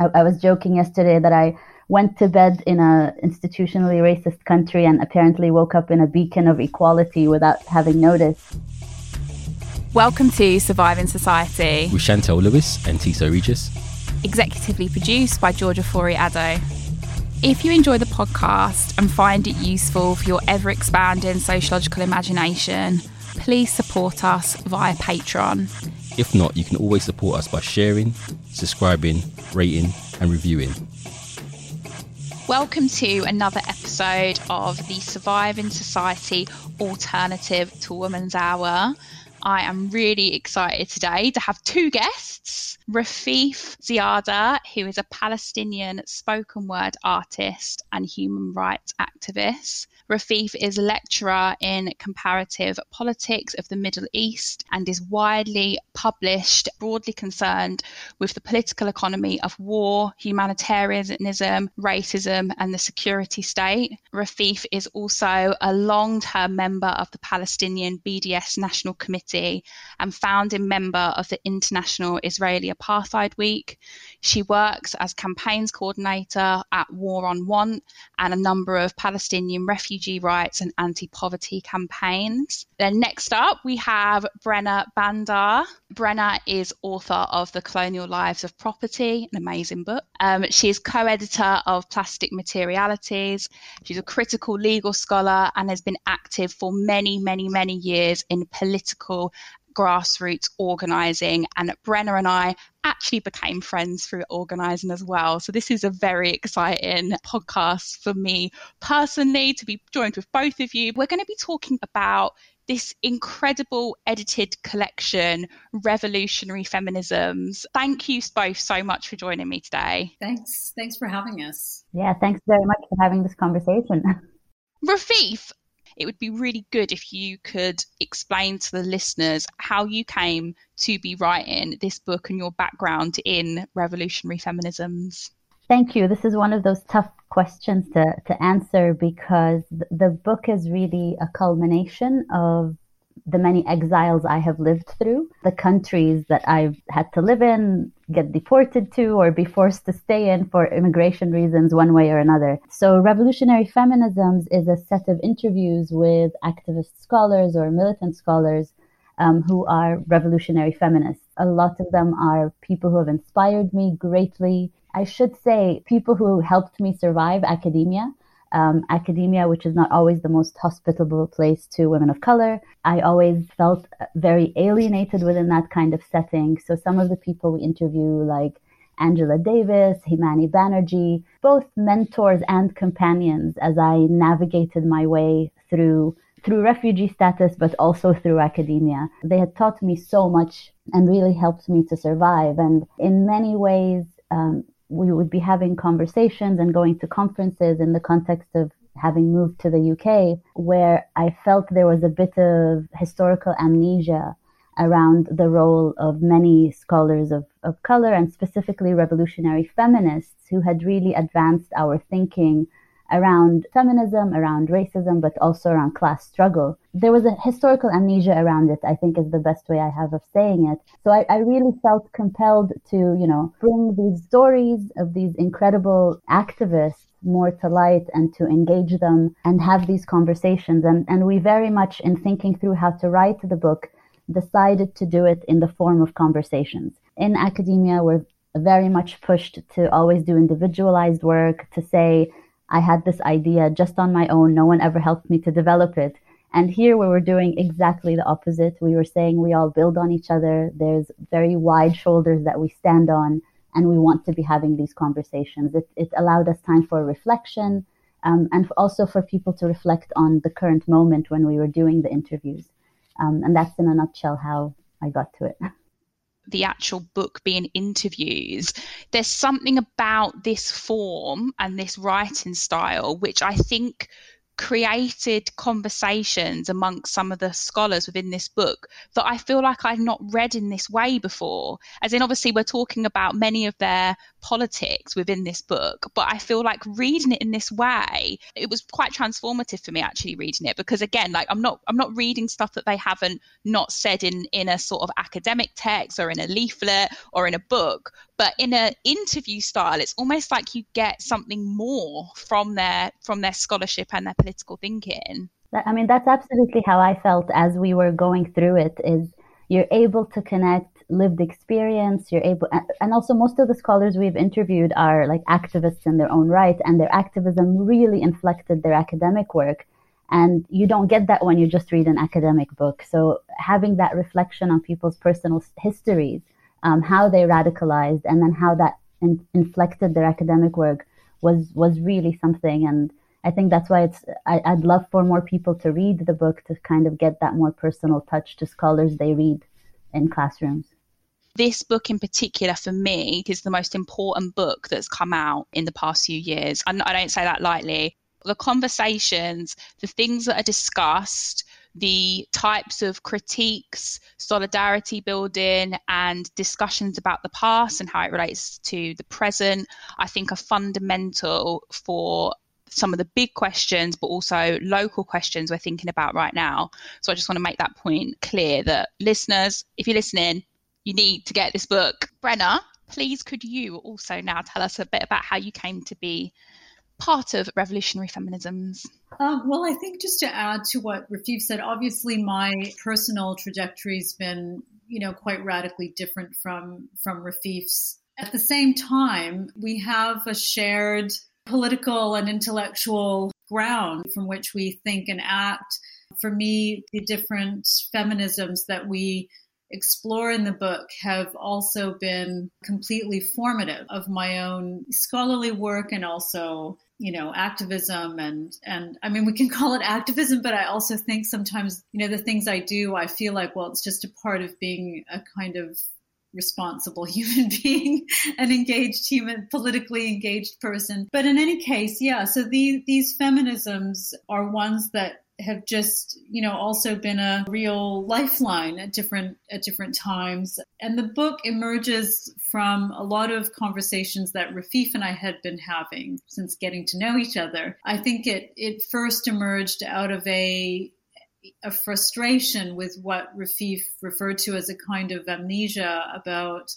I, I was joking yesterday that I went to bed in a institutionally racist country and apparently woke up in a beacon of equality without having noticed. Welcome to Surviving Society with Chantelle Lewis and Tissot Regis. Executively produced by Georgia Fori Addo. If you enjoy the podcast and find it useful for your ever expanding sociological imagination, please support us via Patreon. If not, you can always support us by sharing, subscribing, rating, and reviewing. Welcome to another episode of the Surviving Society Alternative to Women's Hour. I am really excited today to have two guests Rafeef Ziadah, who is a Palestinian spoken word artist and human rights activist, Rafeef is a lecturer in comparative politics of the Middle East and is widely published, broadly concerned with the political economy of war, humanitarianism, racism, and the security state. Rafeef is also a long term member of the Palestinian BDS National Committee and founding member of the International Israeli Apartheid Week. She works as campaigns coordinator at War on Want and a number of Palestinian refugee rights and anti poverty campaigns. Then, next up, we have Brenna Bhandar. Brenna is author of The Colonial Lives of Property, an amazing book. Um, she is co editor of Plastic Materialities. She's a critical legal scholar and has been active for many, many, many years in political grassroots organising. And Brenna and I actually became friends through organising as well. So this is a very exciting podcast for me personally to be joined with both of you. We're going to be talking about this incredible edited collection, Revolutionary Feminisms. Thank you both so much for joining me today. Thanks. Thanks for having us. Yeah, thanks very much for having this conversation. Rafeef, it would be really good if you could explain to the listeners how you came to be writing this book and your background in revolutionary feminisms. Thank you. This is one of those tough questions to, to answer because the book is really a culmination of the many exiles I have lived through, the countries that I've had to live in, get deported to, or be forced to stay in for immigration reasons, one way or another. So, Revolutionary Feminisms is a set of interviews with activist scholars or militant scholars um, who are revolutionary feminists. A lot of them are people who have inspired me greatly. I should say, people who helped me survive academia um, academia, which is not always the most hospitable place to women of color. I always felt very alienated within that kind of setting. So some of the people we interview, like Angela Davis, Himani Bannerji, both mentors and companions as I navigated my way through through refugee status, but also through academia. They had taught me so much and really helped me to survive. And in many ways, um, we would be having conversations and going to conferences in the context of having moved to the UK, where I felt there was a bit of historical amnesia around the role of many scholars of, of color and specifically revolutionary feminists who had really advanced our thinking around feminism, around racism, but also around class struggle. There was a historical amnesia around it, I think is the best way I have of saying it. So I, I really felt compelled to, you know, bring these stories of these incredible activists more to light and to engage them and have these conversations. And, and we very much, in thinking through how to write the book, decided to do it in the form of conversations. In academia, we're very much pushed to always do individualized work, to say, I had this idea just on my own. No one ever helped me to develop it. And here we were doing exactly the opposite. We were saying we all build on each other. There's very wide shoulders that we stand on, and we want to be having these conversations. It, it allowed us time for reflection um, and also for people to reflect on the current moment when we were doing the interviews. Um, and that's in a nutshell how I got to it. the actual book being interviews, there's something about this form and this writing style which I think created conversations amongst some of the scholars within this book that I feel like I've not read in this way before. As in, obviously, we're talking about many of their politics within this book. But I feel like reading it in this way, it was quite transformative for me actually reading it because again, like I'm not I'm not reading stuff that they haven't not said in in a sort of academic text or in a leaflet or in a book, but in an interview style, it's almost like you get something more from their from their scholarship and their political thinking. I mean, that's absolutely how I felt as we were going through it. Is you're able to connect lived experience you're able and also most of the scholars we've interviewed are like activists in their own right and their activism really inflected their academic work. And you don't get that when you just read an academic book. So having that reflection on people's personal histories um, how they radicalized and then how that in- inflected their academic work was was really something. And I think that's why it's I, I'd love for more people to read the book to kind of get that more personal touch to scholars they read in classrooms this book in particular for me is the most important book that's come out in the past few years. And I don't say that lightly. The conversations, the things that are discussed, the types of critiques, solidarity building, and discussions about the past and how it relates to the present, I think are fundamental for some of the big questions, but also local questions we're thinking about right now. So I just want to make that point clear that listeners, if you're listening, you need to get this book. Brenna, please could you also now tell us a bit about how you came to be part of revolutionary feminisms? Um, well, I think just to add to what Rafeef said, obviously my personal trajectory's been, you know, quite radically different from from Rafeef's. At the same time, we have a shared political and intellectual ground from which we think and act. For me, the different feminisms that we explore in the book have also been completely formative of my own scholarly work and also you know activism and and i mean we can call it activism but i also think sometimes you know the things i do i feel like well it's just a part of being a kind of responsible human being an engaged human politically engaged person. But in any case yeah so these these feminisms are ones that have just you know also been a real lifeline at different at different times. And the book emerges from a lot of conversations that Rafeef and I had been having since getting to know each other. I think it it first emerged out of a a frustration with what Rafeef referred to as a kind of amnesia about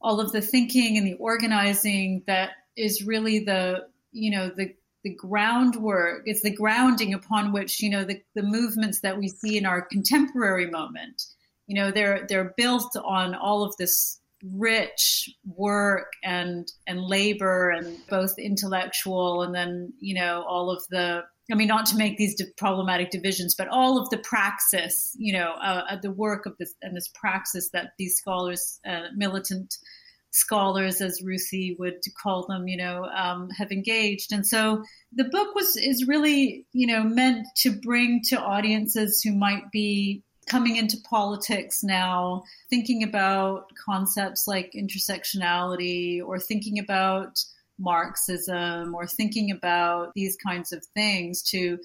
all of the thinking and the organizing that is really the you know the the groundwork, it's the grounding upon which, you know, the, the movements that we see in our contemporary moment, you know, they're, they're built on all of this rich work and, and labor and both intellectual and then, you know, all of the, I mean, not to make these problematic divisions, but all of the praxis, you know, uh, uh, the work of this and this praxis that these scholars, uh, militant scholars, as Ruthie would call them, you know, um, have engaged. And so the book was is really, you know, meant to bring to audiences who might be coming into politics now, thinking about concepts like intersectionality or thinking about Marxism or thinking about these kinds of things to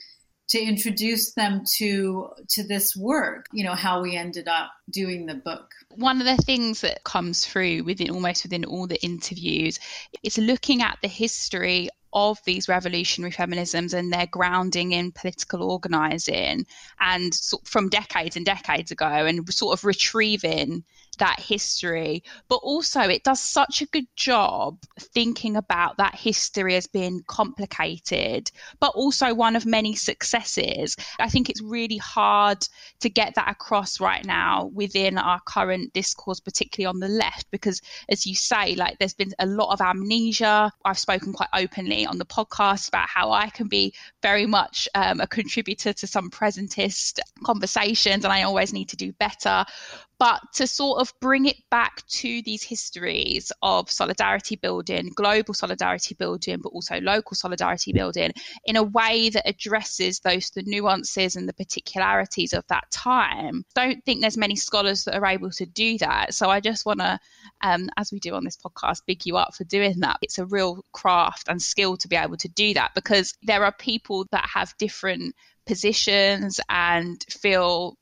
to introduce them to to this work you know how we ended up doing the book. One of the things that comes through within almost within all the interviews is looking at the history of these revolutionary feminisms and their grounding in political organizing and from decades and decades ago and sort of retrieving that history, but also it does such a good job thinking about that history as being complicated, but also one of many successes. I think it's really hard to get that across right now within our current discourse, particularly on the left, because as you say, like there's been a lot of amnesia. I've spoken quite openly on the podcast about how I can be very much um, a contributor to some presentist conversations and I always need to do better but to sort of bring it back to these histories of solidarity building, global solidarity building, but also local solidarity building in a way that addresses those the nuances and the particularities of that time. Don't think there's many scholars that are able to do that. So I just want to, um, as we do on this podcast, big you up for doing that. It's a real craft and skill to be able to do that because there are people that have different positions and feel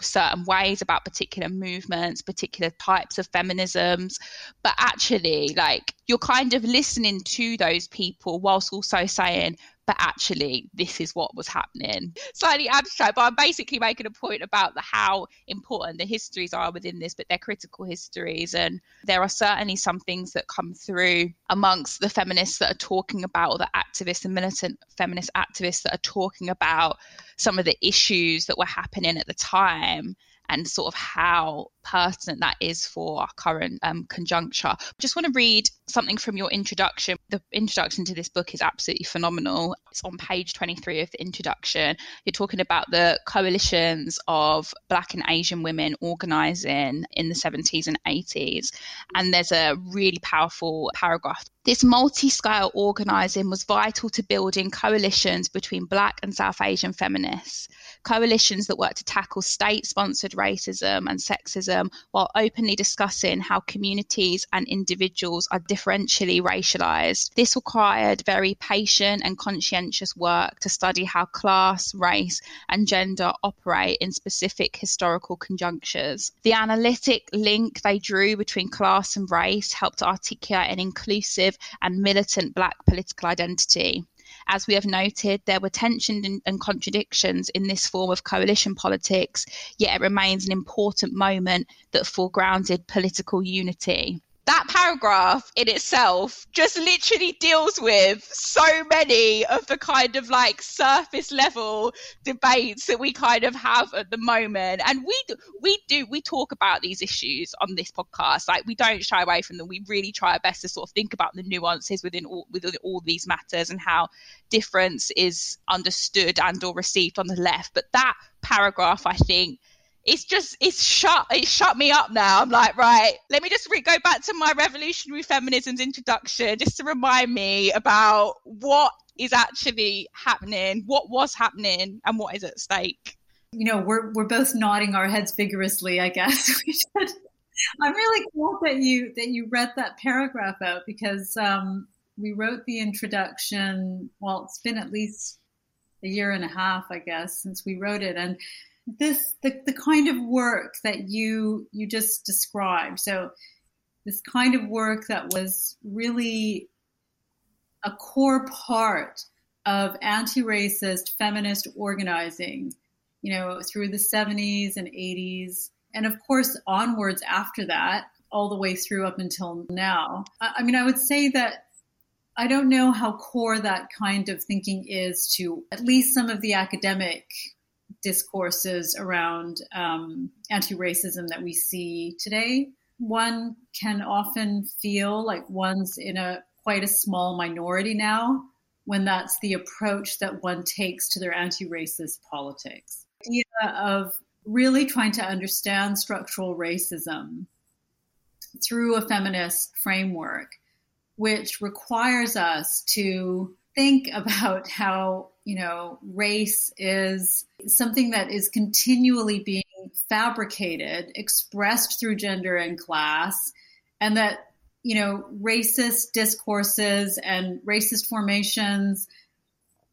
certain ways about particular movements, particular types of feminisms, but actually, like, you're kind of listening to those people whilst also saying, but actually this is what was happening. Slightly abstract but i'm basically making a point about the how important the histories are within this but they're critical histories and there are certainly some things that come through amongst the feminists that are talking about or the activists and militant feminist activists that are talking about some of the issues that were happening at the time and sort of how pertinent that is for our current um, conjuncture. I just want to read something from your introduction. The introduction to this book is absolutely phenomenal. It's on page 23 of the introduction. You're talking about the coalitions of Black and Asian women organizing in the 70s and 80s. And there's a really powerful paragraph. This multi scale organizing was vital to building coalitions between Black and South Asian feminists, coalitions that worked to tackle state sponsored racism and sexism while openly discussing how communities and individuals are differentially racialised. This required very patient and conscientious work to study how class, race, and gender operate in specific historical conjunctures. The analytic link they drew between class and race helped articulate an inclusive and militant Black political identity. As we have noted, there were tensions and contradictions in this form of coalition politics, yet it remains an important moment that foregrounded political unity that paragraph in itself just literally deals with so many of the kind of like surface level debates that we kind of have at the moment. And we do, we do we talk about these issues on this podcast. Like we don't shy away from them. We really try our best to sort of think about the nuances within all within all these matters and how difference is understood and or received on the left. But that paragraph i think it's just it's shut it shut me up now. I'm like right let me just re- go back to my revolutionary feminism's introduction just to remind me about what is actually happening what was happening and what is at stake. You know we're we're both nodding our heads vigorously i guess. We should i'm really glad that you that you read that paragraph out because um, we wrote the introduction well it's been at least a year and a half i guess since we wrote it. And this the, the kind of work that you you just described. So this kind of work that was really a core part of anti-racist feminist organizing you know through the 70s and 80s and of course onwards after that all the way through up until now. I, I mean i would say that I don't know how core that kind of thinking is to at least some of the academic discourses around um, anti racism that we see today. One can often feel like one's in a quite a small minority now when that's the approach that one takes to their anti racist politics. The idea of really trying to understand structural racism through a feminist framework, which requires us to think about how you know race is something that is continually being fabricated expressed through gender and class and that you know racist discourses and racist formations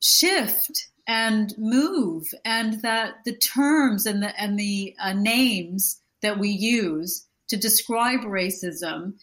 shift and move and that the terms and the and the uh, names that we use to describe racism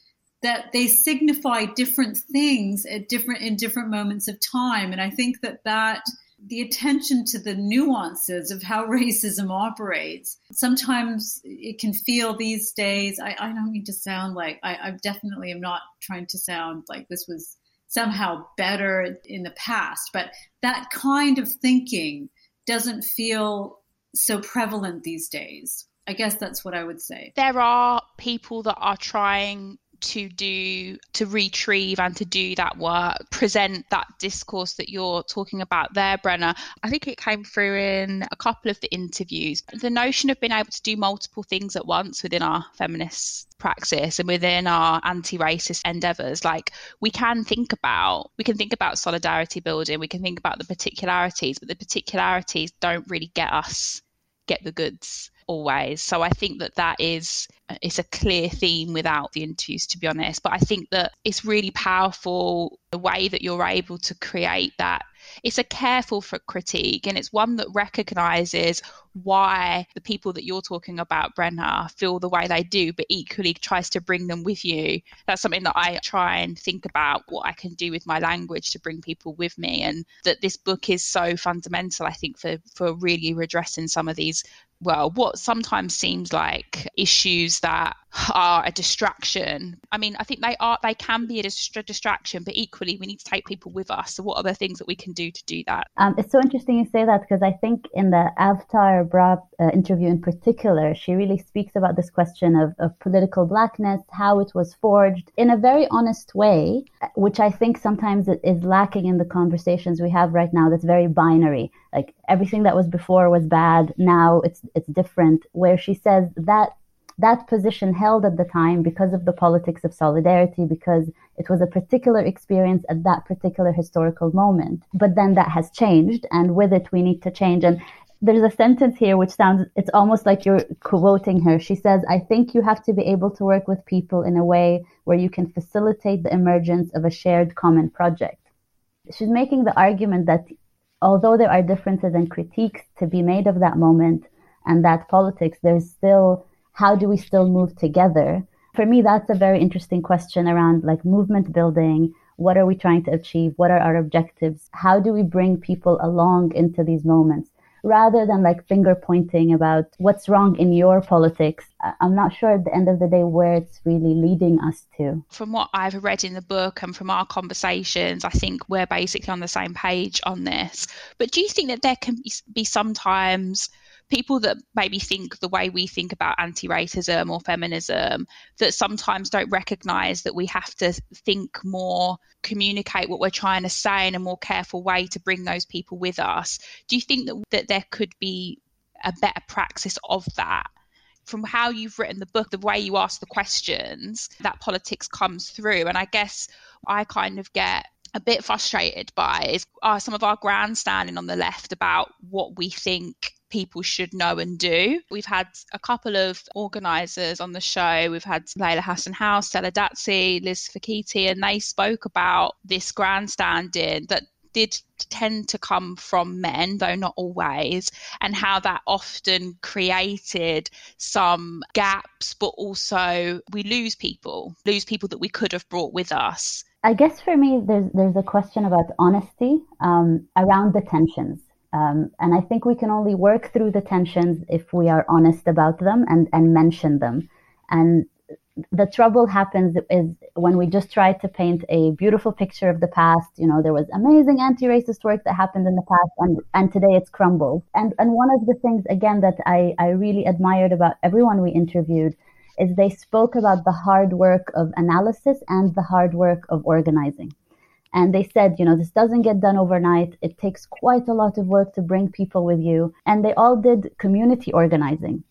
that they signify different things at different in different moments of time and i think that that the attention to the nuances of how racism operates sometimes it can feel these days i, I don't mean to sound like I, I definitely am not trying to sound like this was somehow better in the past but that kind of thinking doesn't feel so prevalent these days I guess that's what I would say. There are people that are trying to do to retrieve and to do that work present that discourse that you're talking about there brenna i think it came through in a couple of the interviews. The notion of being able to do multiple things at once within our feminist praxis and within our anti-racist endeavors like we can think about we can think about solidarity building we can think about the particularities but the particularities don't really get us get the goods always. So I think that that is it's a clear theme without the interviews, to be honest. But I think that it's really powerful the way that you're able to create that it's a careful critique and it's one that recognizes why the people that you're talking about, Brenna, feel the way they do, but equally tries to bring them with you. That's something that I try and think about what I can do with my language to bring people with me. And that this book is so fundamental, I think, for, for really redressing some of these well, what sometimes seems like issues that are a distraction. I mean, I think they are they can be a distraction, but equally we need to take people with us. So, what are the things that we can do to do that? Um, it's so interesting you say that because I think in the Avtar Brah uh, interview in particular, she really speaks about this question of, of political blackness, how it was forged in a very honest way, which I think sometimes is lacking in the conversations we have right now. That's very binary. Like everything that was before was bad, now it's it's different. Where she says that that position held at the time because of the politics of solidarity, because it was a particular experience at that particular historical moment. But then that has changed, and with it, we need to change. And there's a sentence here which sounds, it's almost like you're quoting her. She says, I think you have to be able to work with people in a way where you can facilitate the emergence of a shared common project. She's making the argument that although there are differences and critiques to be made of that moment and that politics, there's still how do we still move together? For me, that's a very interesting question around like movement building. What are we trying to achieve? What are our objectives? How do we bring people along into these moments? Rather than like finger pointing about what's wrong in your politics, I'm not sure at the end of the day where it's really leading us to. From what I've read in the book and from our conversations, I think we're basically on the same page on this. But do you think that there can be sometimes people that maybe think the way we think about anti-racism or feminism that sometimes don't recognize that we have to think more communicate what we're trying to say in a more careful way to bring those people with us do you think that, that there could be a better praxis of that from how you've written the book, the way you ask the questions, that politics comes through. And I guess I kind of get a bit frustrated by is some of our grandstanding on the left about what we think people should know and do. We've had a couple of organisers on the show. We've had Leila Hassan Howe, Stella Dadzie, Liz Fekete, and they spoke about this grandstanding that did tend to come from men, though not always, and how that often created some gaps, but also we lose people, lose people that we could have brought with us. I guess for me, there's there's a question about honesty um, around the tensions. Um, and I think we can only work through the tensions if we are honest about them and, and mention them. And the trouble happens is when we just try to paint a beautiful picture of the past. You know, there was amazing anti-racist work that happened in the past, and, and today it's crumbled. And and one of the things again that I, I really admired about everyone we interviewed is they spoke about the hard work of analysis and the hard work of organizing. And they said, you know, this doesn't get done overnight. It takes quite a lot of work to bring people with you. And they all did community organizing,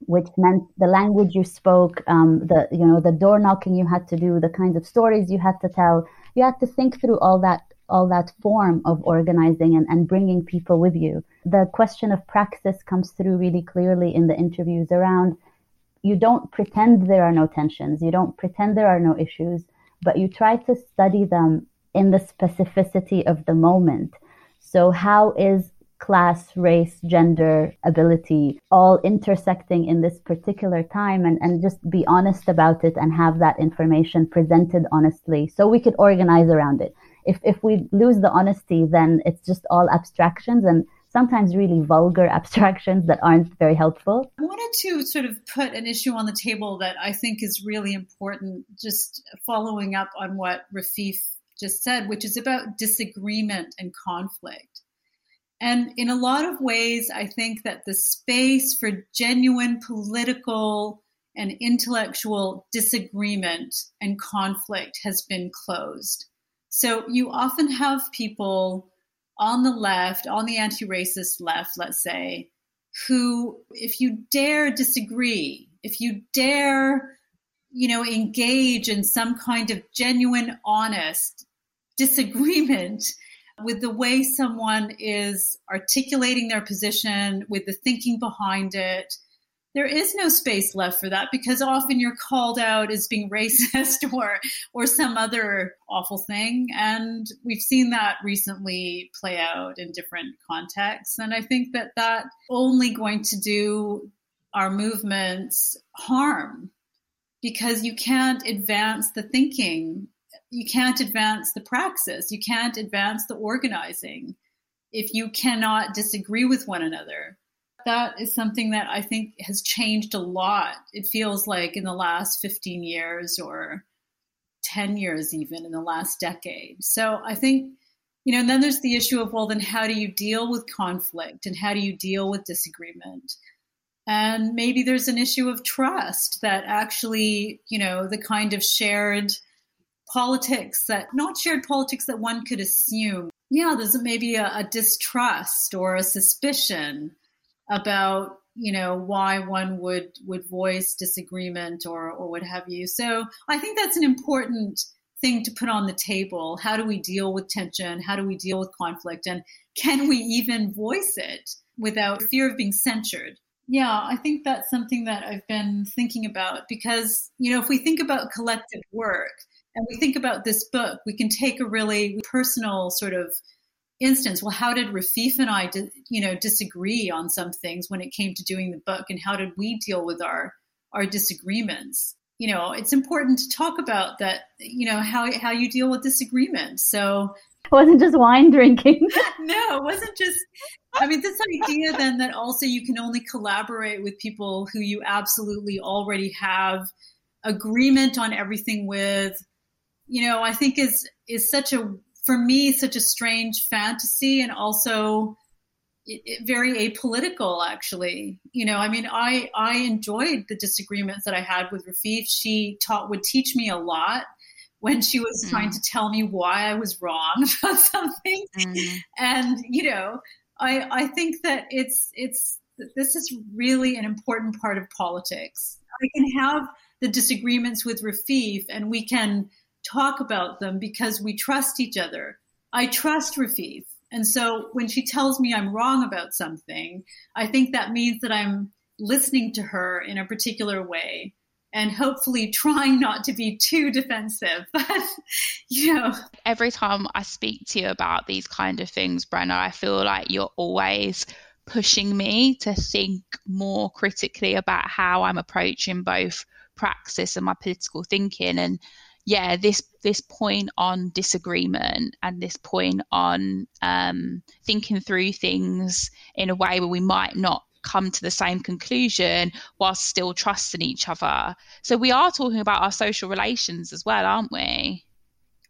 which meant the language you spoke, um, the, you know, the door knocking you had to do, the kinds of stories you had to tell. You had to think through all that, all that form of organizing and, and bringing people with you. The question of praxis comes through really clearly in the interviews around you don't pretend there are no tensions. You don't pretend there are no issues, but you try to study them in the specificity of the moment. So, how is class, race, gender, ability all intersecting in this particular time and, and just be honest about it and have that information presented honestly so we could organize around it. If, if we lose the honesty, then it's just all abstractions and sometimes really vulgar abstractions that aren't very helpful. I wanted to sort of put an issue on the table that I think is really important, just following up on what Rafeef just said, which is about disagreement and conflict. And in a lot of ways, I think that the space for genuine political and intellectual disagreement and conflict has been closed. So you often have people on the left, on the anti racist left, let's say, who, if you dare disagree, if you dare you know, engage in some kind of genuine, honest disagreement with the way someone is articulating their position, with the thinking behind it, there is no space left for that because often you're called out as being racist or or some other awful thing. And we've seen that recently play out in different contexts. And i think that that only going to do our movements harm because you can't advance the thinking you can't advance the praxis you can't advance the organizing if you cannot disagree with one another that is something that I think has changed a lot. It feels like in the last 15 years or 10 years, even in the last decade. So I think, you know, and then there's the issue of, well, then how do you deal with conflict and how do you deal with disagreement? And maybe there's an issue of trust that actually, you know, the kind of shared politics that, not shared politics that one could assume. Yeah, there's maybe a, a distrust or a suspicion about you know why one would would voice disagreement or or what have you. So i think that's an important thing to put on the table. How do we deal with tension? How do we deal with conflict? And can we even voice it without fear of being censured yeah i think that's something that i've been thinking about because you know if we think about collective work and we think about this book we can take a really personal sort of instance, well, how did Rafeef and I, you know, disagree on some things when it came to doing the book, and how did we deal with our our disagreements? You know, it's important to talk about that. You know, how how you deal with disagreements. So wasn't just wine drinking. no, it wasn't just. I mean, this idea then that also you can only collaborate with people who you absolutely already have agreement on everything with. You know, I think is is such a for me such a strange fantasy and also it, it, very apolitical actually you know i mean i i enjoyed the disagreements that i had with rafeef she taught would teach me a lot when she was mm. trying to tell me why i was wrong about something mm. and you know i i think that it's it's this is really an important part of politics i can have the disagreements with rafeef and we can talk about them because we trust each other. I trust Rafeef. And so when she tells me I'm wrong about something, I think that means that I'm listening to her in a particular way and hopefully trying not to be too defensive. But, you know. Every time I speak to you about these kind of things, Brenna, I feel like you're always pushing me to think more critically about how I'm approaching both praxis and my political thinking. And yeah, this this point on disagreement and this point on um, thinking through things in a way where we might not come to the same conclusion whilst still trusting each other. So we are talking about our social relations as well, aren't we?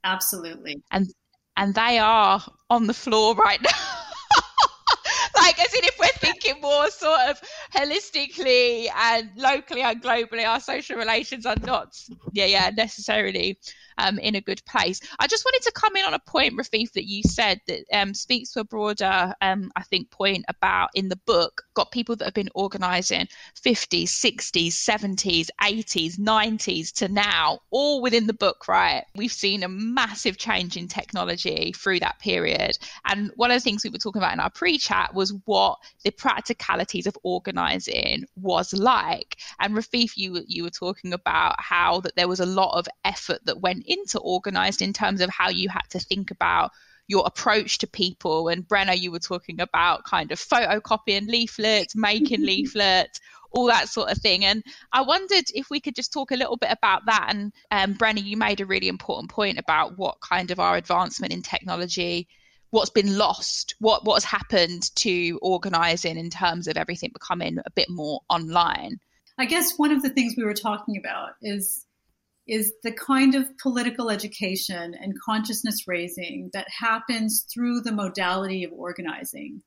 Absolutely. And and they are on the floor right now. like as in if we're thinking more sort of holistically and locally and globally, our social relations are not, yeah, yeah, necessarily um, in a good place. I just wanted to come in on a point, Rafeef, that you said that um, speaks to a broader, um, I think, point about in the book. Got people that have been organising 50s, 60s, 70s, 80s, 90s to now, all within the book, right? We've seen a massive change in technology through that period. And one of the things we were talking about in our pre chat was what the practicalities of organising was like. And Rafeef, you, you were talking about how that there was a lot of effort that went into organized in terms of how you had to think about your approach to people. And Brenna, you were talking about kind of photocopying leaflets, making leaflets, all that sort of thing. And I wondered if we could just talk a little bit about that. And um, Brenna, you made a really important point about what kind of our advancement in technology. What's been lost? What what has happened to organising in terms of everything becoming a bit more online? I guess one of the things we were talking about is is the kind of political education and consciousness raising that happens through the modality of organizing.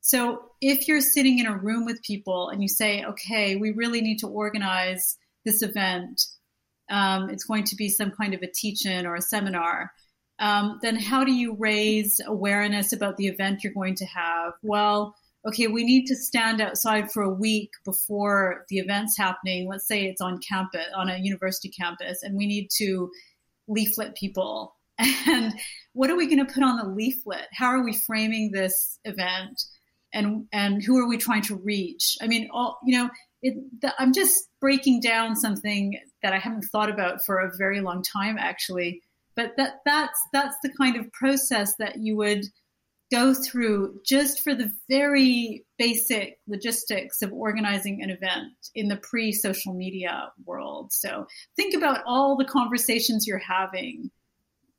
So if you're sitting in a room with people and you say, okay, we really need to organize this event, um, it's going to be some kind of a teach-in or a seminar, um, then how do you raise awareness about the event you're going to have? Well, okay, we need to stand outside for a week before the event's happening. Let's say it's on campus, on a university campus, and we need to leaflet people. And what are we going to put on the leaflet? How are we framing this event? And, and who are we trying to reach? I mean, all, you know, it, the, I'm just breaking down something that I haven't thought about for a very long time, actually. But that that's that's the kind of process that you would go through just for the very basic logistics of organizing an event in the pre-social media world. So think about all the conversations you're having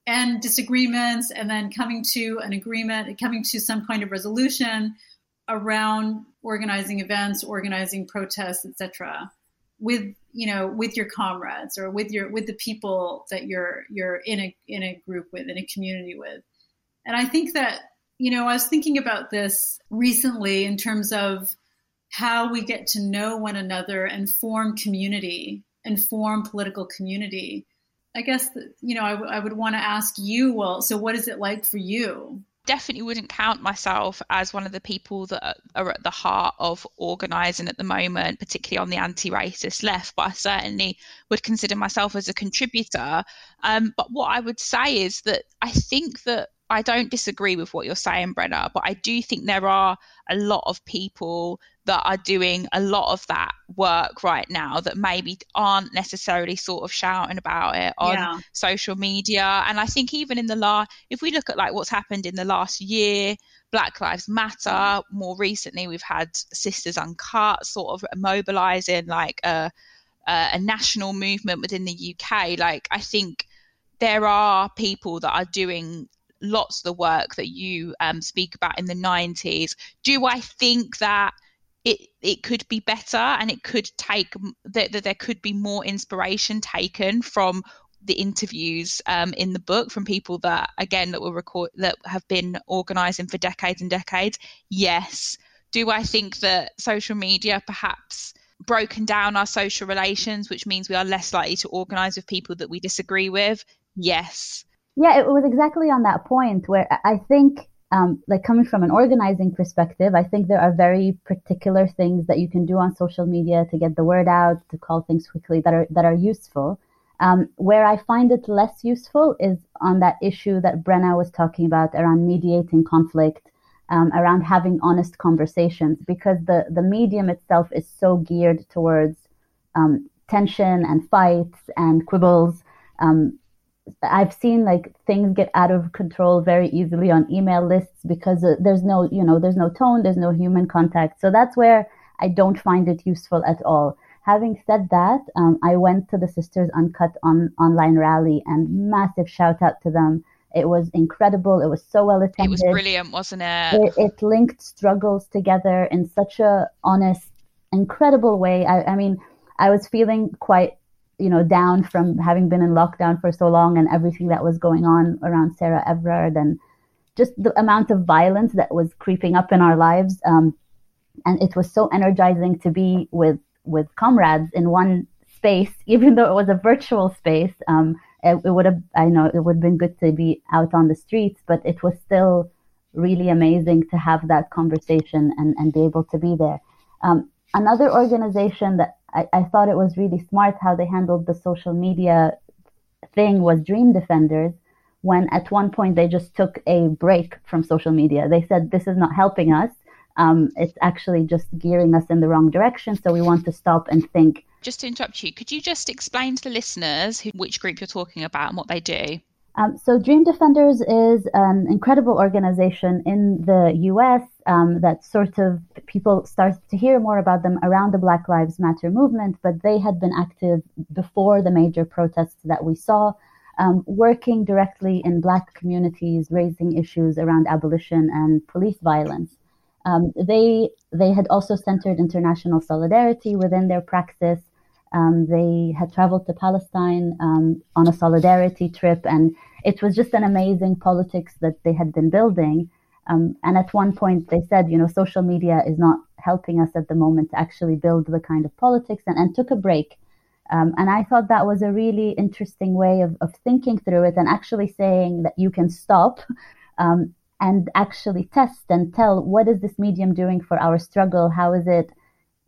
and disagreements and then coming to an agreement, coming to some kind of resolution around organizing events, organizing protests, etc. with you know with your comrades or with your with the people that you're you're in a in a group with in a community with. And I think that you know I was thinking about this recently in terms of how we get to know one another and form community and form political community. I guess you know I, w- I would want to ask you. Well, so what is it like for you? definitely wouldn't count myself as one of the people that are at the heart of organising at the moment, particularly on the anti-racist left. But I certainly would consider myself as a contributor. Um, but what I would say is that I think that I don't disagree with what you're saying, Brenna, but I do think there are a lot of people that are doing a lot of that work right now that maybe aren't necessarily sort of shouting about it on yeah. social media. And I think even in the last, if we look at like what's happened in the last year, Black Lives Matter, more recently we've had Sisters Uncut sort of mobilizing like a, a, a national movement within the UK. Like I think there are people that are doing lots of the work that you um, speak about in the 90s. Do I think that it it could be better and it could take that, that there could be more inspiration taken from the interviews um, in the book from people that again that were record that have been organizing for decades and decades? Yes. Do i think that social media perhaps broken down our social relations which means we are less likely to organize with people that we disagree with? Yes yeah, it was exactly on that point where I think, um, like coming from an organizing perspective, I think there are very particular things that you can do on social media to get the word out, to call things quickly that are that are useful. Um, where I find it less useful is on that issue that Brenna was talking about around mediating conflict, um, around having honest conversations, because the the medium itself is so geared towards um, tension and fights and quibbles. I've seen like things get out of control very easily on email lists because uh, there's no, you know, there's no tone, there's no human contact. So that's where I don't find it useful at all. Having said that, um, I went to the Sisters Uncut on online rally and massive shout out to them. It was incredible. It was so well attended. It was brilliant, wasn't it? It, it linked struggles together in such a honest, incredible way. I, I mean, I was feeling quite you know, down from having been in lockdown for so long and everything that was going on around Sarah Everard and just the amount of violence that was creeping up in our lives. Um, and it was so energizing to be with with comrades in one space, even though it was a virtual space. Um, it, it would have, I know, it would have been good to be out on the streets, but it was still really amazing to have that conversation and, and be able to be there. Um, another organization that I, I thought it was really smart how they handled the social media thing was Dream Defenders when at one point they just took a break from social media. They said, This is not helping us. Um, it's actually just gearing us in the wrong direction. So we want to stop and think. Just to interrupt you, could you just explain to the listeners who, which group you're talking about and what they do? Um, so Dream Defenders is an incredible organization in the US um, that sort of people started to hear more about them around the Black Lives Matter movement, but they had been active before the major protests that we saw, um, working directly in Black communities, raising issues around abolition and police violence. Um, they they had also centered international solidarity within their praxis. Um, they had traveled to Palestine um, on a solidarity trip and it was just an amazing politics that they had been building. Um, and at one point, they said, you know, social media is not helping us at the moment to actually build the kind of politics, and, and took a break. Um, and I thought that was a really interesting way of, of thinking through it and actually saying that you can stop um, and actually test and tell what is this medium doing for our struggle? How is it?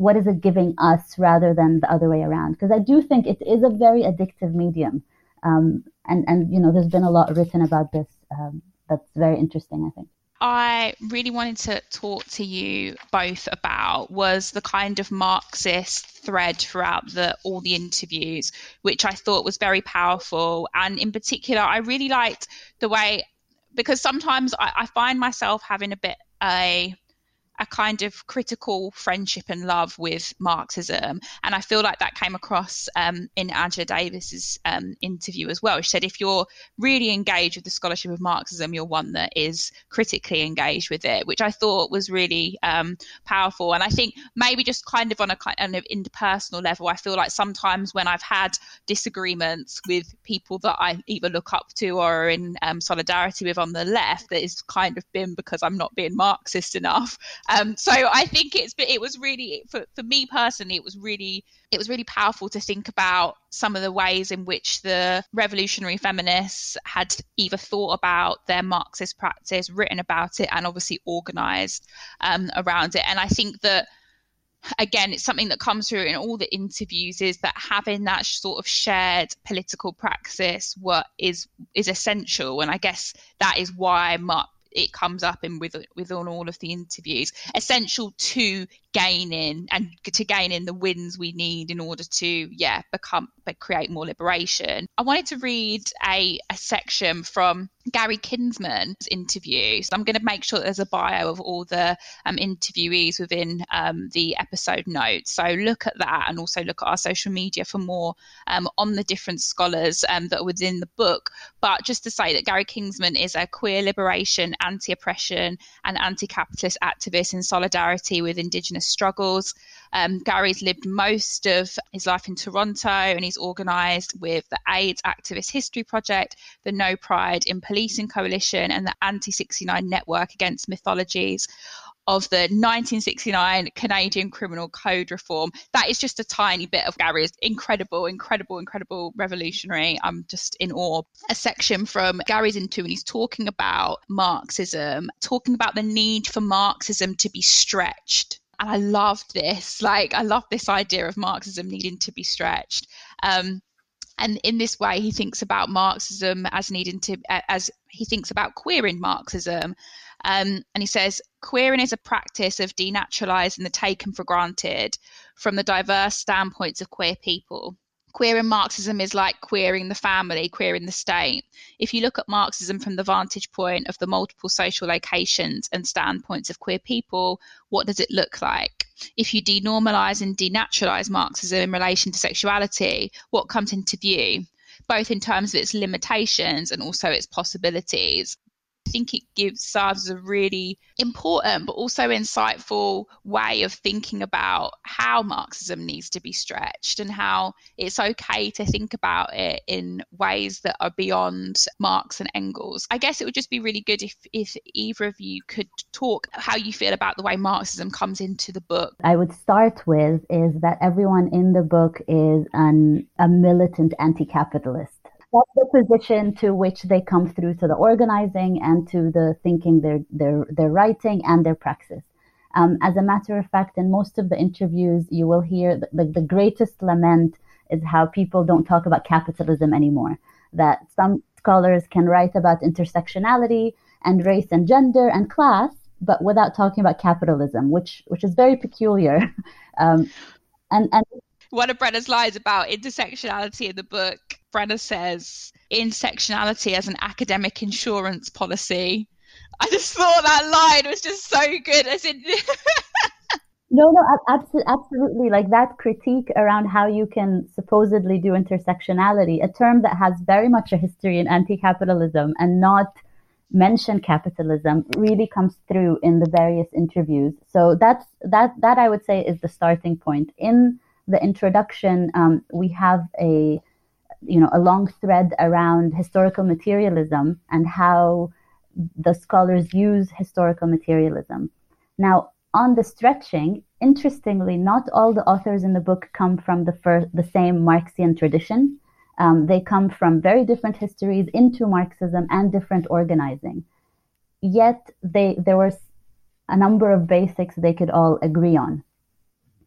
What is it giving us rather than the other way around? Because I do think it is a very addictive medium. Um, and and you know there's been a lot written about this um, that's very interesting i think I really wanted to talk to you both about was the kind of Marxist thread throughout the all the interviews, which I thought was very powerful. And in particular, I really liked the way because sometimes I, I find myself having a bit a a kind of critical friendship and love with Marxism. And I feel like that came across um, in Angela Davis's um, interview as well. She said, if you're really engaged with the scholarship of Marxism, you're one that is critically engaged with it, which I thought was really um, powerful. And I think maybe just kind of on a kind of interpersonal level, I feel like sometimes when I've had disagreements with people that I either look up to or are in um, solidarity with on the left, that is kind of been because I'm not being Marxist enough. Um, so I think it's it was really for, for me personally it was really it was really powerful to think about some of the ways in which the revolutionary feminists had either thought about their Marxist practice, written about it, and obviously organized um, around it. And I think that again it's something that comes through in all the interviews is that having that sort of shared political praxis what is is essential and i guess that is why Marx it comes up in with within all of the interviews. Essential to gaining and to gaining the wins we need in order to yeah become but create more liberation. I wanted to read a, a section from gary kinsman's interview. So i'm going to make sure there's a bio of all the um, interviewees within um, the episode notes. So look at that and also look at our social media for more um, on the different scholars um, that are within the book. But just to say that gary kinsman is a queer liberation anti-oppression and anti-capitalist activist in solidarity with indigenous struggles. Um, Gary's lived most of his life in Toronto and he's organised with the AIDS Activist History Project, the No Pride in Policing Coalition, and the Anti 69 Network Against Mythologies of the 1969 Canadian Criminal Code reform. That is just a tiny bit of Gary's incredible, incredible, incredible revolutionary. I'm just in awe. A section from Gary's into, and he's talking about Marxism, talking about the need for Marxism to be stretched and I loved this. Like, I love this idea of Marxism needing to be stretched. Um, and in this way, he thinks about Marxism as needing to, as he thinks about queering Marxism. Um, and he says, queering is a practice of denaturalizing the taken for granted from the diverse standpoints of queer people queering Marxism is like queering the family, queering the state. If you look at Marxism from the vantage point of the multiple social locations and standpoints of queer people, what does it look like? If you denormalize and denaturalize Marxism in relation to sexuality, what comes into view? Both in terms of its limitations and also its possibilities. I think it gives serves a really important but also insightful way of thinking about how Marxism needs to be stretched and how it's okay to think about it in ways that are beyond Marx and Engels. I guess it would just be really good if, if either of you could talk how you feel about the way Marxism comes into the book. I would start with is that everyone in the book is an, a militant anti-capitalist that's the position to which they come through to the organizing and to the thinking they're, they're, they're writing and their praxis. Um, as a matter of fact, in most of the interviews, you will hear the, the, the greatest lament is how people don't talk about capitalism anymore. That some scholars can write about intersectionality and race and gender and class, but without talking about capitalism, which which is very peculiar. Um, and and one of Brenna's lines about intersectionality in the book, Brenna says intersectionality as an academic insurance policy. I just thought that line was just so good. As in. no, no, absolutely. Like that critique around how you can supposedly do intersectionality, a term that has very much a history in anti-capitalism and not mention capitalism really comes through in the various interviews. So that's that that I would say is the starting point. In the introduction, um, we have a you know a long thread around historical materialism and how the scholars use historical materialism. Now, on the stretching, interestingly, not all the authors in the book come from the first, the same Marxian tradition. Um, they come from very different histories into Marxism and different organizing. Yet, they there was a number of basics they could all agree on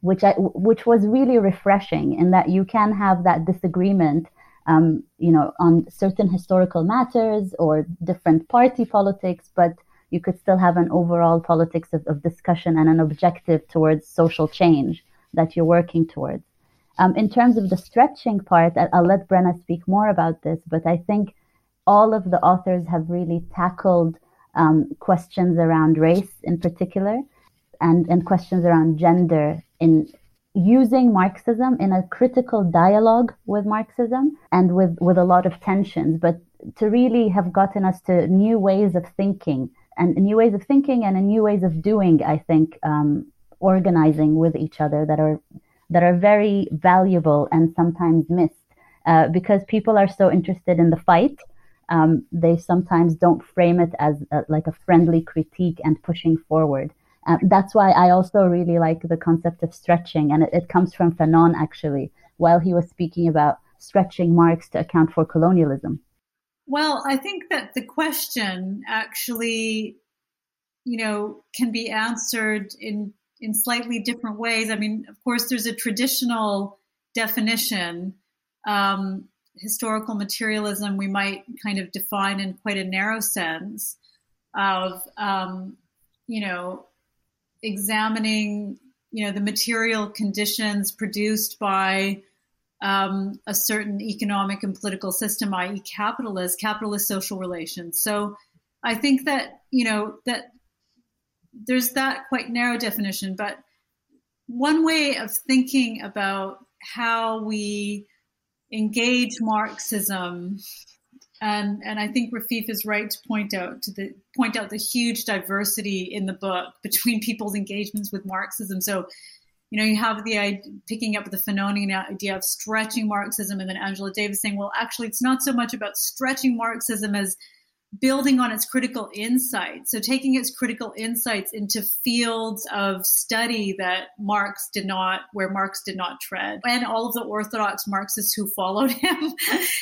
which I, which was really refreshing in that you can have that disagreement, um, you know, on certain historical matters or different party politics, but you could still have an overall politics of, of discussion and an objective towards social change that you're working towards. Um, in terms of the stretching part, I'll let Brenna speak more about this, but I think all of the authors have really tackled um, questions around race in particular and, and questions around gender in using Marxism in a critical dialogue with Marxism and with, with a lot of tensions, but to really have gotten us to new ways of thinking and new ways of thinking and new ways of doing, I think, um, organizing with each other that are that are very valuable and sometimes missed uh, because people are so interested in the fight. Um, they sometimes don't frame it as a, like a friendly critique and pushing forward. Um, that's why I also really like the concept of stretching, and it, it comes from Fanon actually, while he was speaking about stretching Marx to account for colonialism. Well, I think that the question actually, you know, can be answered in in slightly different ways. I mean, of course, there's a traditional definition. Um, historical materialism we might kind of define in quite a narrow sense of, um, you know, examining, you know, the material conditions produced by um, a certain economic and political system, i.e., capitalist, capitalist social relations. So I think that you know that there's that quite narrow definition, but one way of thinking about how we engage Marxism, and and I think Rafeef is right to point out to the point out the huge diversity in the book between people's engagements with Marxism. So you know, you have the picking up the Fanonian idea of stretching Marxism, and then Angela Davis saying, well, actually, it's not so much about stretching Marxism as building on its critical insights. So taking its critical insights into fields of study that Marx did not, where Marx did not tread, and all of the orthodox Marxists who followed him,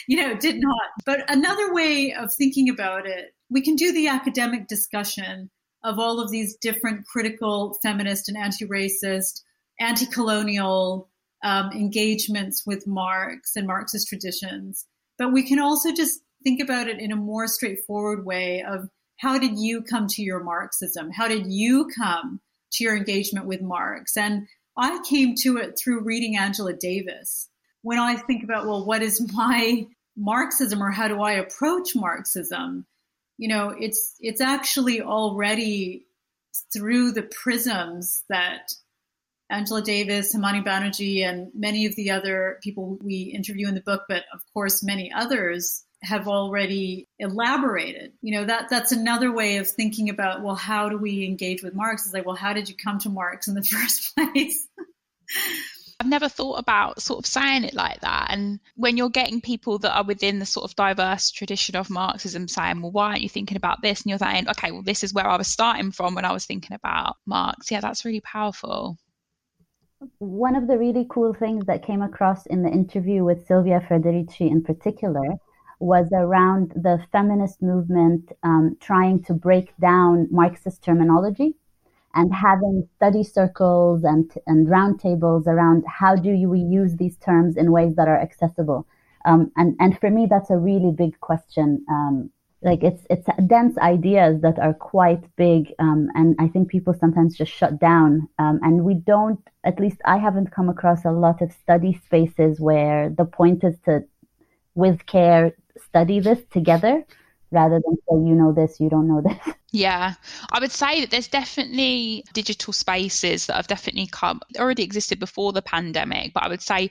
you know, did not. But another way of thinking about it, we can do the academic discussion of all of these different critical feminist and anti-racist anti-colonial um, engagements with Marx and Marxist traditions. But we can also just think about it in a more straightforward way of how did you come to your Marxism? How did you come to your engagement with Marx? And I came to it through reading Angela Davis. When I think about, well, what is my Marxism or how do I approach Marxism? You know, it's it's actually already through the prisms that Angela Davis, Himani Bannerji, and many of the other people we interview in the book, but of course many others have already elaborated. You know, that that's another way of thinking about, well, how do we engage with Marx? Is like, well, how did you come to Marx in the first place? I've never thought about sort of saying it like that. And when you're getting people that are within the sort of diverse tradition of Marxism saying, well, why aren't you thinking about this? And you're saying, okay, well, this is where I was starting from when I was thinking about Marx. Yeah, that's really powerful. One of the really cool things that came across in the interview with Silvia Federici in particular was around the feminist movement um, trying to break down Marxist terminology and having study circles and, and roundtables around how do we use these terms in ways that are accessible. Um, and, and for me, that's a really big question um, like it's it's dense ideas that are quite big um, and i think people sometimes just shut down um, and we don't at least i haven't come across a lot of study spaces where the point is to with care study this together rather than say you know this you don't know this. Yeah. I would say that there's definitely digital spaces that have definitely come already existed before the pandemic but i would say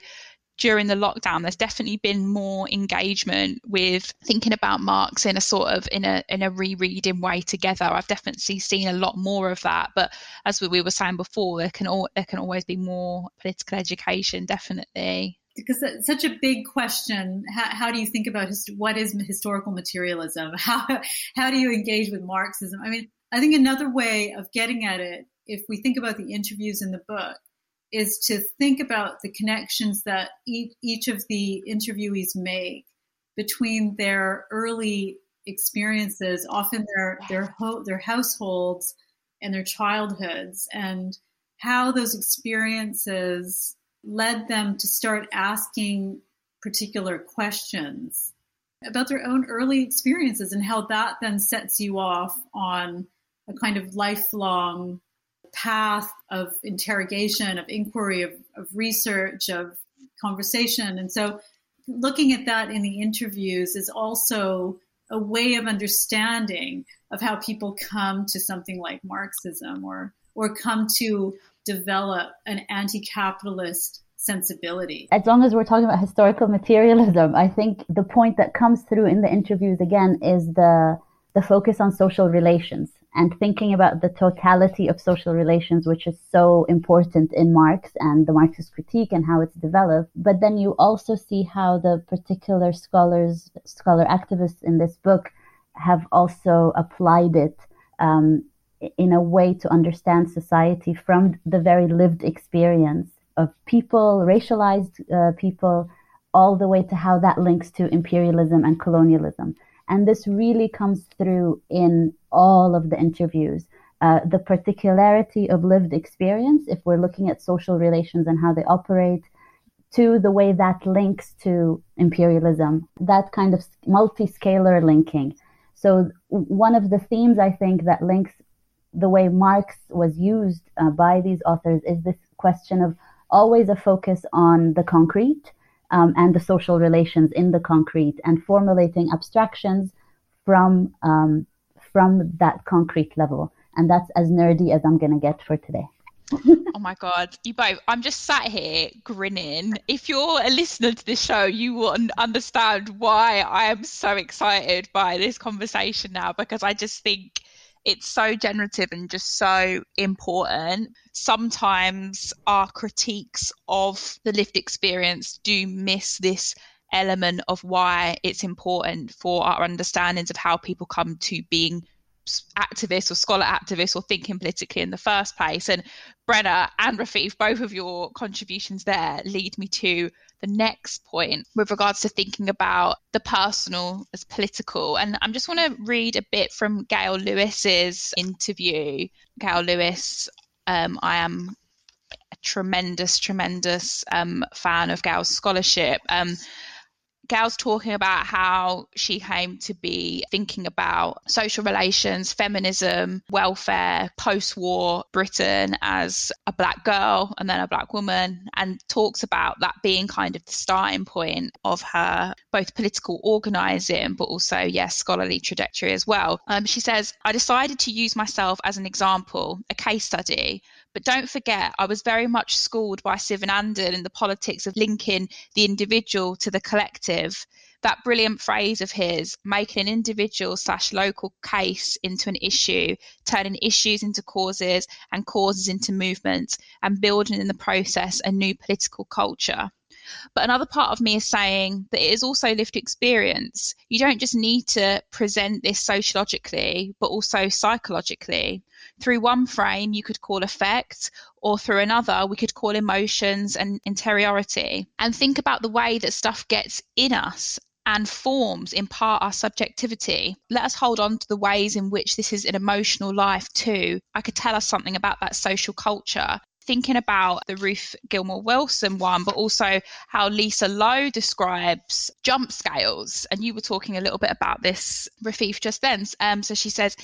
during the lockdown there's definitely been more engagement with thinking about marx in a sort of in a in a rereading way together. I've definitely seen a lot more of that but as we were saying before there can all there can always be more political education definitely because it's such a big question. How, how do you think about his, what is historical materialism? How how do you engage with Marxism? I mean, I think another way of getting at it, if we think about the interviews in the book, is to think about the connections that each, each of the interviewees make between their early experiences, often their their ho- their households and their childhoods, and how those experiences led them to start asking particular questions about their own early experiences and how that then sets you off on a kind of lifelong path of interrogation, of inquiry, of, of research, of conversation. And so looking at that in the interviews is also a way of understanding of how people come to something like Marxism or or come to develop an anti-capitalist sensibility. As long as we're talking about historical materialism, I think the point that comes through in the interviews again is the the focus on social relations and thinking about the totality of social relations, which is so important in Marx and the Marxist critique and how it's developed. But then you also see how the particular scholars, scholar activists in this book have also applied it um, in a way to understand society from the very lived experience of people, racialized uh, people, all the way to how that links to imperialism and colonialism. And this really comes through in all of the interviews. Uh, the particularity of lived experience, if we're looking at social relations and how they operate, to the way that links to imperialism, that kind of multi scalar linking. So, one of the themes I think that links the way Marx was used uh, by these authors is this question of always a focus on the concrete um, and the social relations in the concrete and formulating abstractions from um, from that concrete level. And that's as nerdy as I'm going to get for today. oh my god, you both! I'm just sat here grinning. If you're a listener to this show, you will understand why I am so excited by this conversation now because I just think it's so generative and just so important. Sometimes our critiques of the lived experience do miss this element of why it's important for our understandings of how people come to being activists or scholar activists or thinking politically in the first place. And Brenna and Rafeef, both of your contributions there lead me to the next point with regards to thinking about the personal as political. And I'm just want to read a bit from Gail Lewis's interview. Gail Lewis, um, I am a tremendous, tremendous um, fan of Gail's scholarship. Um, Gail's talking about how she came to be thinking about social relations, feminism, welfare, post war Britain as a black girl and then a black woman, and talks about that being kind of the starting point of her both political organising, but also, yes, scholarly trajectory as well. Um, she says, I decided to use myself as an example, a case study but don't forget, I was very much schooled by Sivanandan in the politics of linking the individual to the collective. That brilliant phrase of his, making an individual slash local case into an issue, turning issues into causes and causes into movements, and building in the process a new political culture. But another part of me is saying that it is also lived experience. You don't just need to present this sociologically, but also psychologically. Through one frame, you could call affect, or through another, we could call emotions and interiority. And think about the way that stuff gets in us and forms in part our subjectivity. Let us hold on to the ways in which this is an emotional life too. I could tell us something about that social culture thinking about the Ruth Gilmore Wilson one, but also how Lisa Lowe describes jump scales. And you were talking a little bit about this, Rafeef, just then. Um, so she says,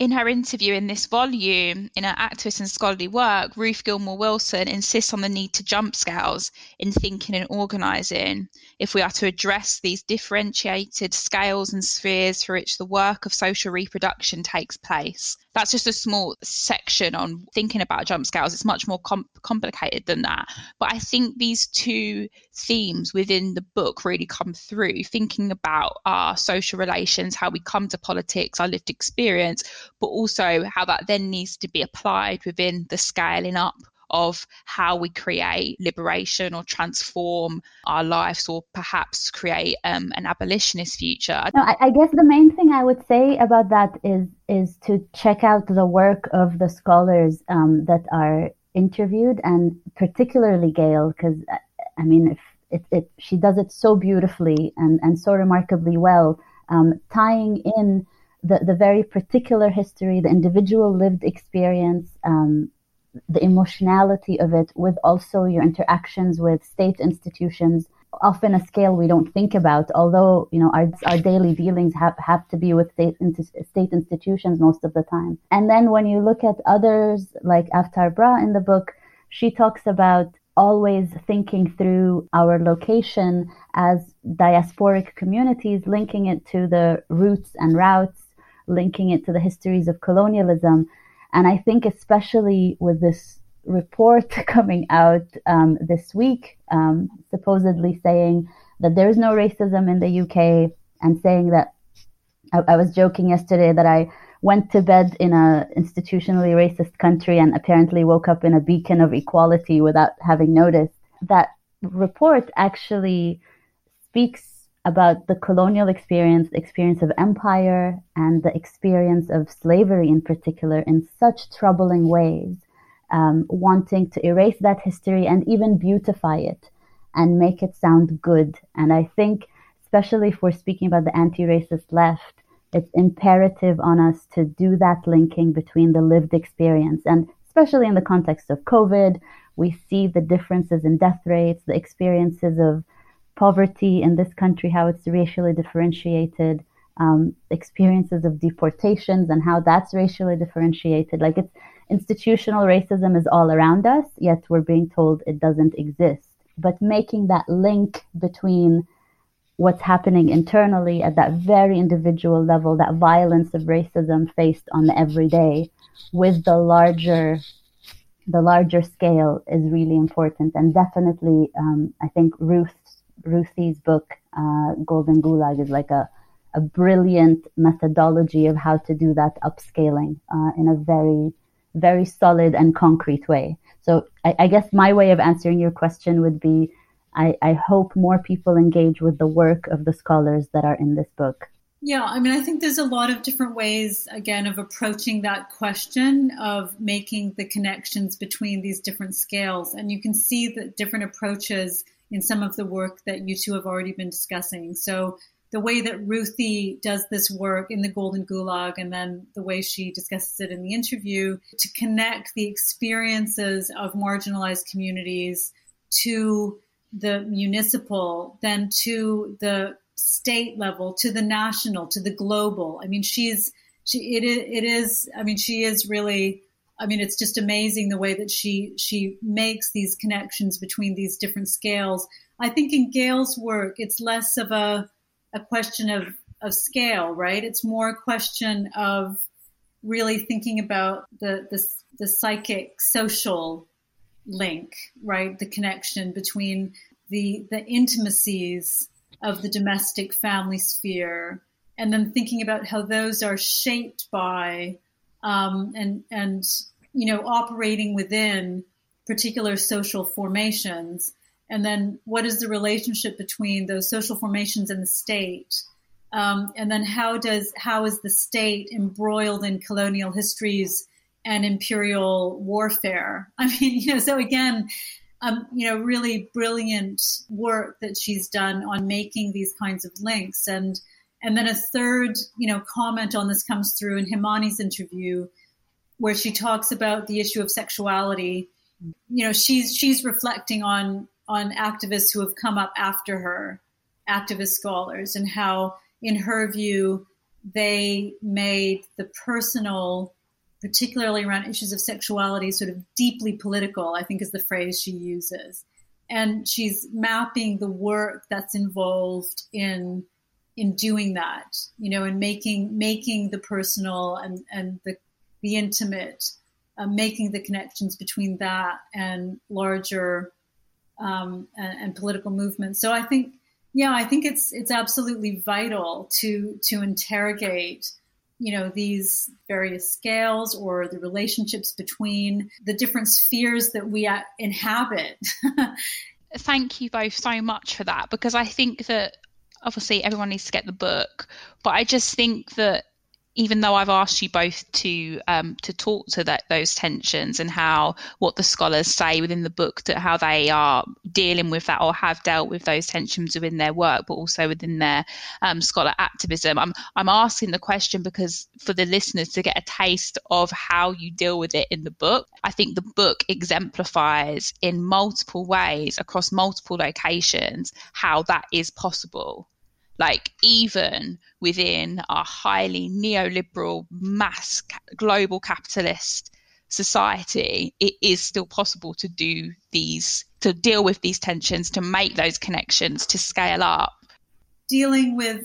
in her interview in this volume, in her activist and scholarly work, Ruth Gilmore Wilson insists on the need to jump scales in thinking and organising if we are to address these differentiated scales and spheres through which the work of social reproduction takes place. That's just a small section on thinking about jump scales. It's much more com- complicated than that. But I think these two themes within the book really come through thinking about our social relations, how we come to politics, our lived experience, but also how that then needs to be applied within the scaling up of how we create liberation or transform our lives or perhaps create um, an abolitionist future. No, I, I, guess the main thing I would say about that is is to check out the work of the scholars um, that are interviewed and particularly Gail because I mean if it, it, she does it so beautifully and, and so remarkably well um, tying in the, the very particular history, the individual lived experience, um, the emotionality of it, with also your interactions with state institutions, often a scale we don't think about, although, you know, our, our daily dealings have, have to be with state, state institutions most of the time. And then when you look at others like Avtar Brah in the book, she talks about always thinking through our location as diasporic communities, linking it to the roots and routes, linking it to the histories of colonialism. And I think, especially with this report coming out um, this week, um, supposedly saying that there is no racism in the UK, and saying that I, I was joking yesterday that I went to bed in a institutionally racist country and apparently woke up in a beacon of equality without having noticed. That report actually speaks about the colonial experience, the experience of empire, and the experience of slavery in particular in such troubling ways, um, wanting to erase that history and even beautify it and make it sound good. And I think, especially if we're speaking about the anti racist left, it's imperative on us to do that linking between the lived experience and especially in the context of COVID, we see the differences in death rates, the experiences of poverty in this country, how it's racially differentiated, um, experiences of deportations and how that's racially differentiated. Like it's institutional racism is all around us, yet we're being told it doesn't exist. But making that link between what's happening internally at that very individual level, that violence of racism faced on the everyday with the larger the larger scale is really important and definitely um, I think Ruth Ruthie's book uh, Golden Gulag is like a a brilliant methodology of how to do that upscaling uh, in a very very solid and concrete way. So I, I guess my way of answering your question would be I, I hope more people engage with the work of the scholars that are in this book. Yeah, I mean, I think there's a lot of different ways, again, of approaching that question of making the connections between these different scales. And you can see the different approaches in some of the work that you two have already been discussing. So, the way that Ruthie does this work in the Golden Gulag, and then the way she discusses it in the interview, to connect the experiences of marginalized communities to the municipal, then to the state level, to the national, to the global. I mean, she's she it is, it is I mean, she is really I mean, it's just amazing the way that she she makes these connections between these different scales. I think in Gail's work, it's less of a a question of of scale, right? It's more a question of really thinking about the the, the psychic social link, right? The connection between the the intimacies of the domestic family sphere, and then thinking about how those are shaped by um, and and you know operating within particular social formations, and then what is the relationship between those social formations and the state, um, and then how does how is the state embroiled in colonial histories and imperial warfare. I mean, you know, so again, um, you know, really brilliant work that she's done on making these kinds of links. And and then a third, you know, comment on this comes through in Himani's interview, where she talks about the issue of sexuality. You know, she's she's reflecting on on activists who have come up after her, activist scholars, and how, in her view, they made the personal particularly around issues of sexuality, sort of deeply political, I think is the phrase she uses. And she's mapping the work that's involved in in doing that, you know, and making making the personal and and the the intimate, uh, making the connections between that and larger um, and, and political movements. So I think, yeah, I think it's it's absolutely vital to to interrogate you know these various scales or the relationships between the different spheres that we uh, inhabit. Thank you both so much for that because i think that obviously everyone needs to get the book but i just think that even though I've asked you both to um, to talk to that those tensions and how what the scholars say within the book to how they are dealing with that or have dealt with those tensions within their work, but also within their um, scholar activism. I'm I'm asking the question because for the listeners to get a taste of how you deal with it in the book. I think the book exemplifies in multiple ways across multiple locations how that is possible like even within a highly neoliberal mass global capitalist society it is still possible to do these to deal with these tensions to make those connections to scale up. Dealing with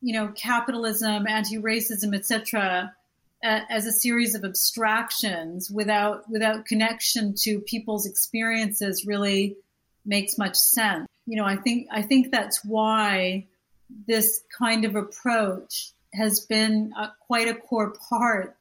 you know capitalism anti-racism etc as a series of abstractions without without connection to people's experiences really makes much sense. You know i think i think that's why this kind of approach has been a, quite a core part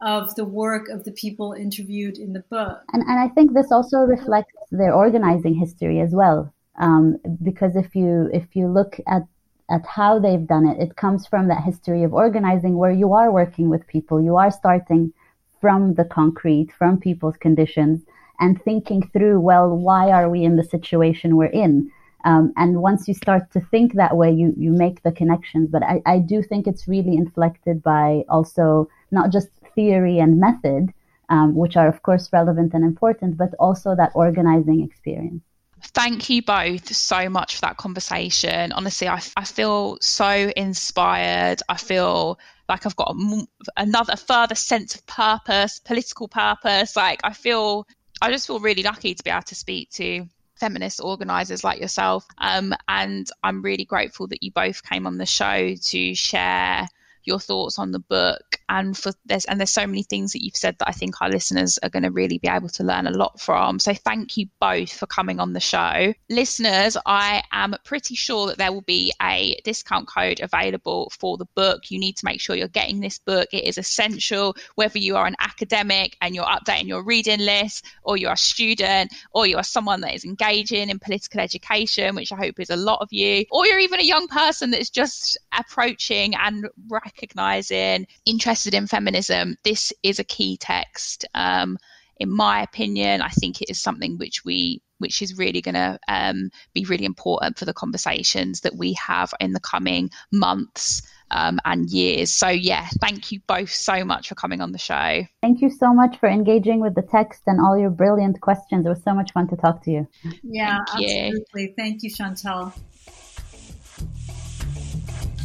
of the work of the people interviewed in the book. And, and I think this also reflects their organizing history as well. Um, because if you if you look at at how they've done it, it comes from that history of organizing where you are working with people, you are starting from the concrete, from people's conditions, and thinking through, well, why are we in the situation we're in? Um, and once you start to think that way, you, you make the connections. But I, I do think it's really inflected by also not just theory and method, um, which are, of course, relevant and important, but also that organizing experience. Thank you both so much for that conversation. Honestly, I, I feel so inspired. I feel like I've got a, another further sense of purpose, political purpose. Like I feel, I just feel really lucky to be able to speak to feminist organizers like yourself. Um, and I'm really grateful that you both came on the show to share your thoughts on the book and for there's and there's so many things that you've said that I think our listeners are going to really be able to learn a lot from. So thank you both for coming on the show. Listeners, I am pretty sure that there will be a discount code available for the book. You need to make sure you're getting this book. It is essential whether you are an academic and you're updating your reading list or you're a student or you are someone that is engaging in political education, which I hope is a lot of you, or you're even a young person that's just approaching and recognizing interested in feminism, this is a key text. Um, in my opinion, I think it is something which we which is really going to um, be really important for the conversations that we have in the coming months um, and years. So, yeah, thank you both so much for coming on the show. Thank you so much for engaging with the text and all your brilliant questions. It was so much fun to talk to you. Yeah, thank absolutely. You. Thank you, Chantelle.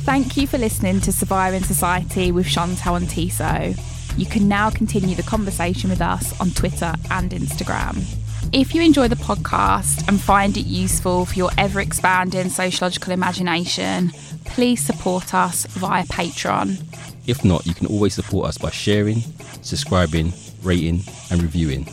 Thank you for listening to Surviving Society with Chantelle and Tiso. You can now continue the conversation with us on Twitter and Instagram. If you enjoy the podcast and find it useful for your ever expanding sociological imagination, please support us via Patreon. If not, you can always support us by sharing, subscribing, rating, and reviewing.